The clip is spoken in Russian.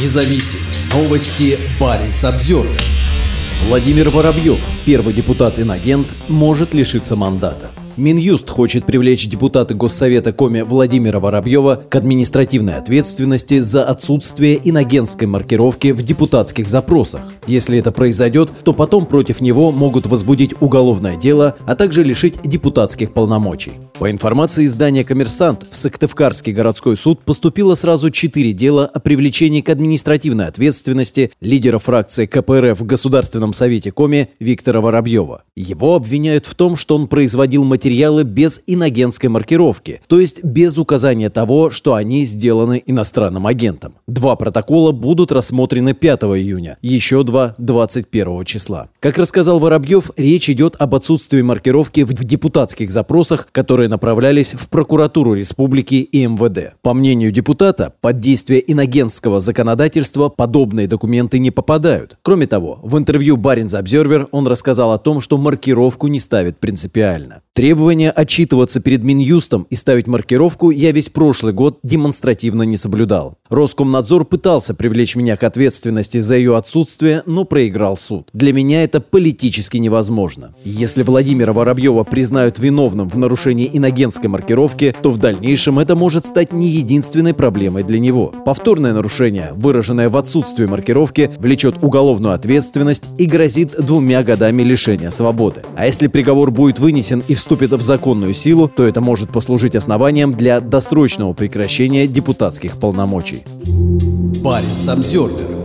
независим. Новости Баренц Обзервер. Владимир Воробьев, первый депутат-инагент, может лишиться мандата. Минюст хочет привлечь депутата Госсовета Коми Владимира Воробьева к административной ответственности за отсутствие иногенской маркировки в депутатских запросах. Если это произойдет, то потом против него могут возбудить уголовное дело, а также лишить депутатских полномочий. По информации издания «Коммерсант», в Сыктывкарский городской суд поступило сразу четыре дела о привлечении к административной ответственности лидера фракции КПРФ в Государственном совете Коми Виктора Воробьева. Его обвиняют в том, что он производил материалы без иногенской маркировки, то есть без указания того, что они сделаны иностранным агентом. Два протокола будут рассмотрены 5 июня, еще два 21 числа. Как рассказал Воробьев, речь идет об отсутствии маркировки в депутатских запросах, которые которые направлялись в прокуратуру республики и МВД. По мнению депутата, под действие иногенского законодательства подобные документы не попадают. Кроме того, в интервью Баринс Обзервер он рассказал о том, что маркировку не ставит принципиально. Требование отчитываться перед Минюстом и ставить маркировку я весь прошлый год демонстративно не соблюдал. Роскомнадзор пытался привлечь меня к ответственности за ее отсутствие, но проиграл суд. Для меня это политически невозможно. Если Владимира Воробьева признают виновным в нарушении иногенской маркировки, то в дальнейшем это может стать не единственной проблемой для него. Повторное нарушение, выраженное в отсутствии маркировки, влечет уголовную ответственность и грозит двумя годами лишения свободы. А если приговор будет вынесен и в вступит в законную силу, то это может послужить основанием для досрочного прекращения депутатских полномочий. Парень Самсервер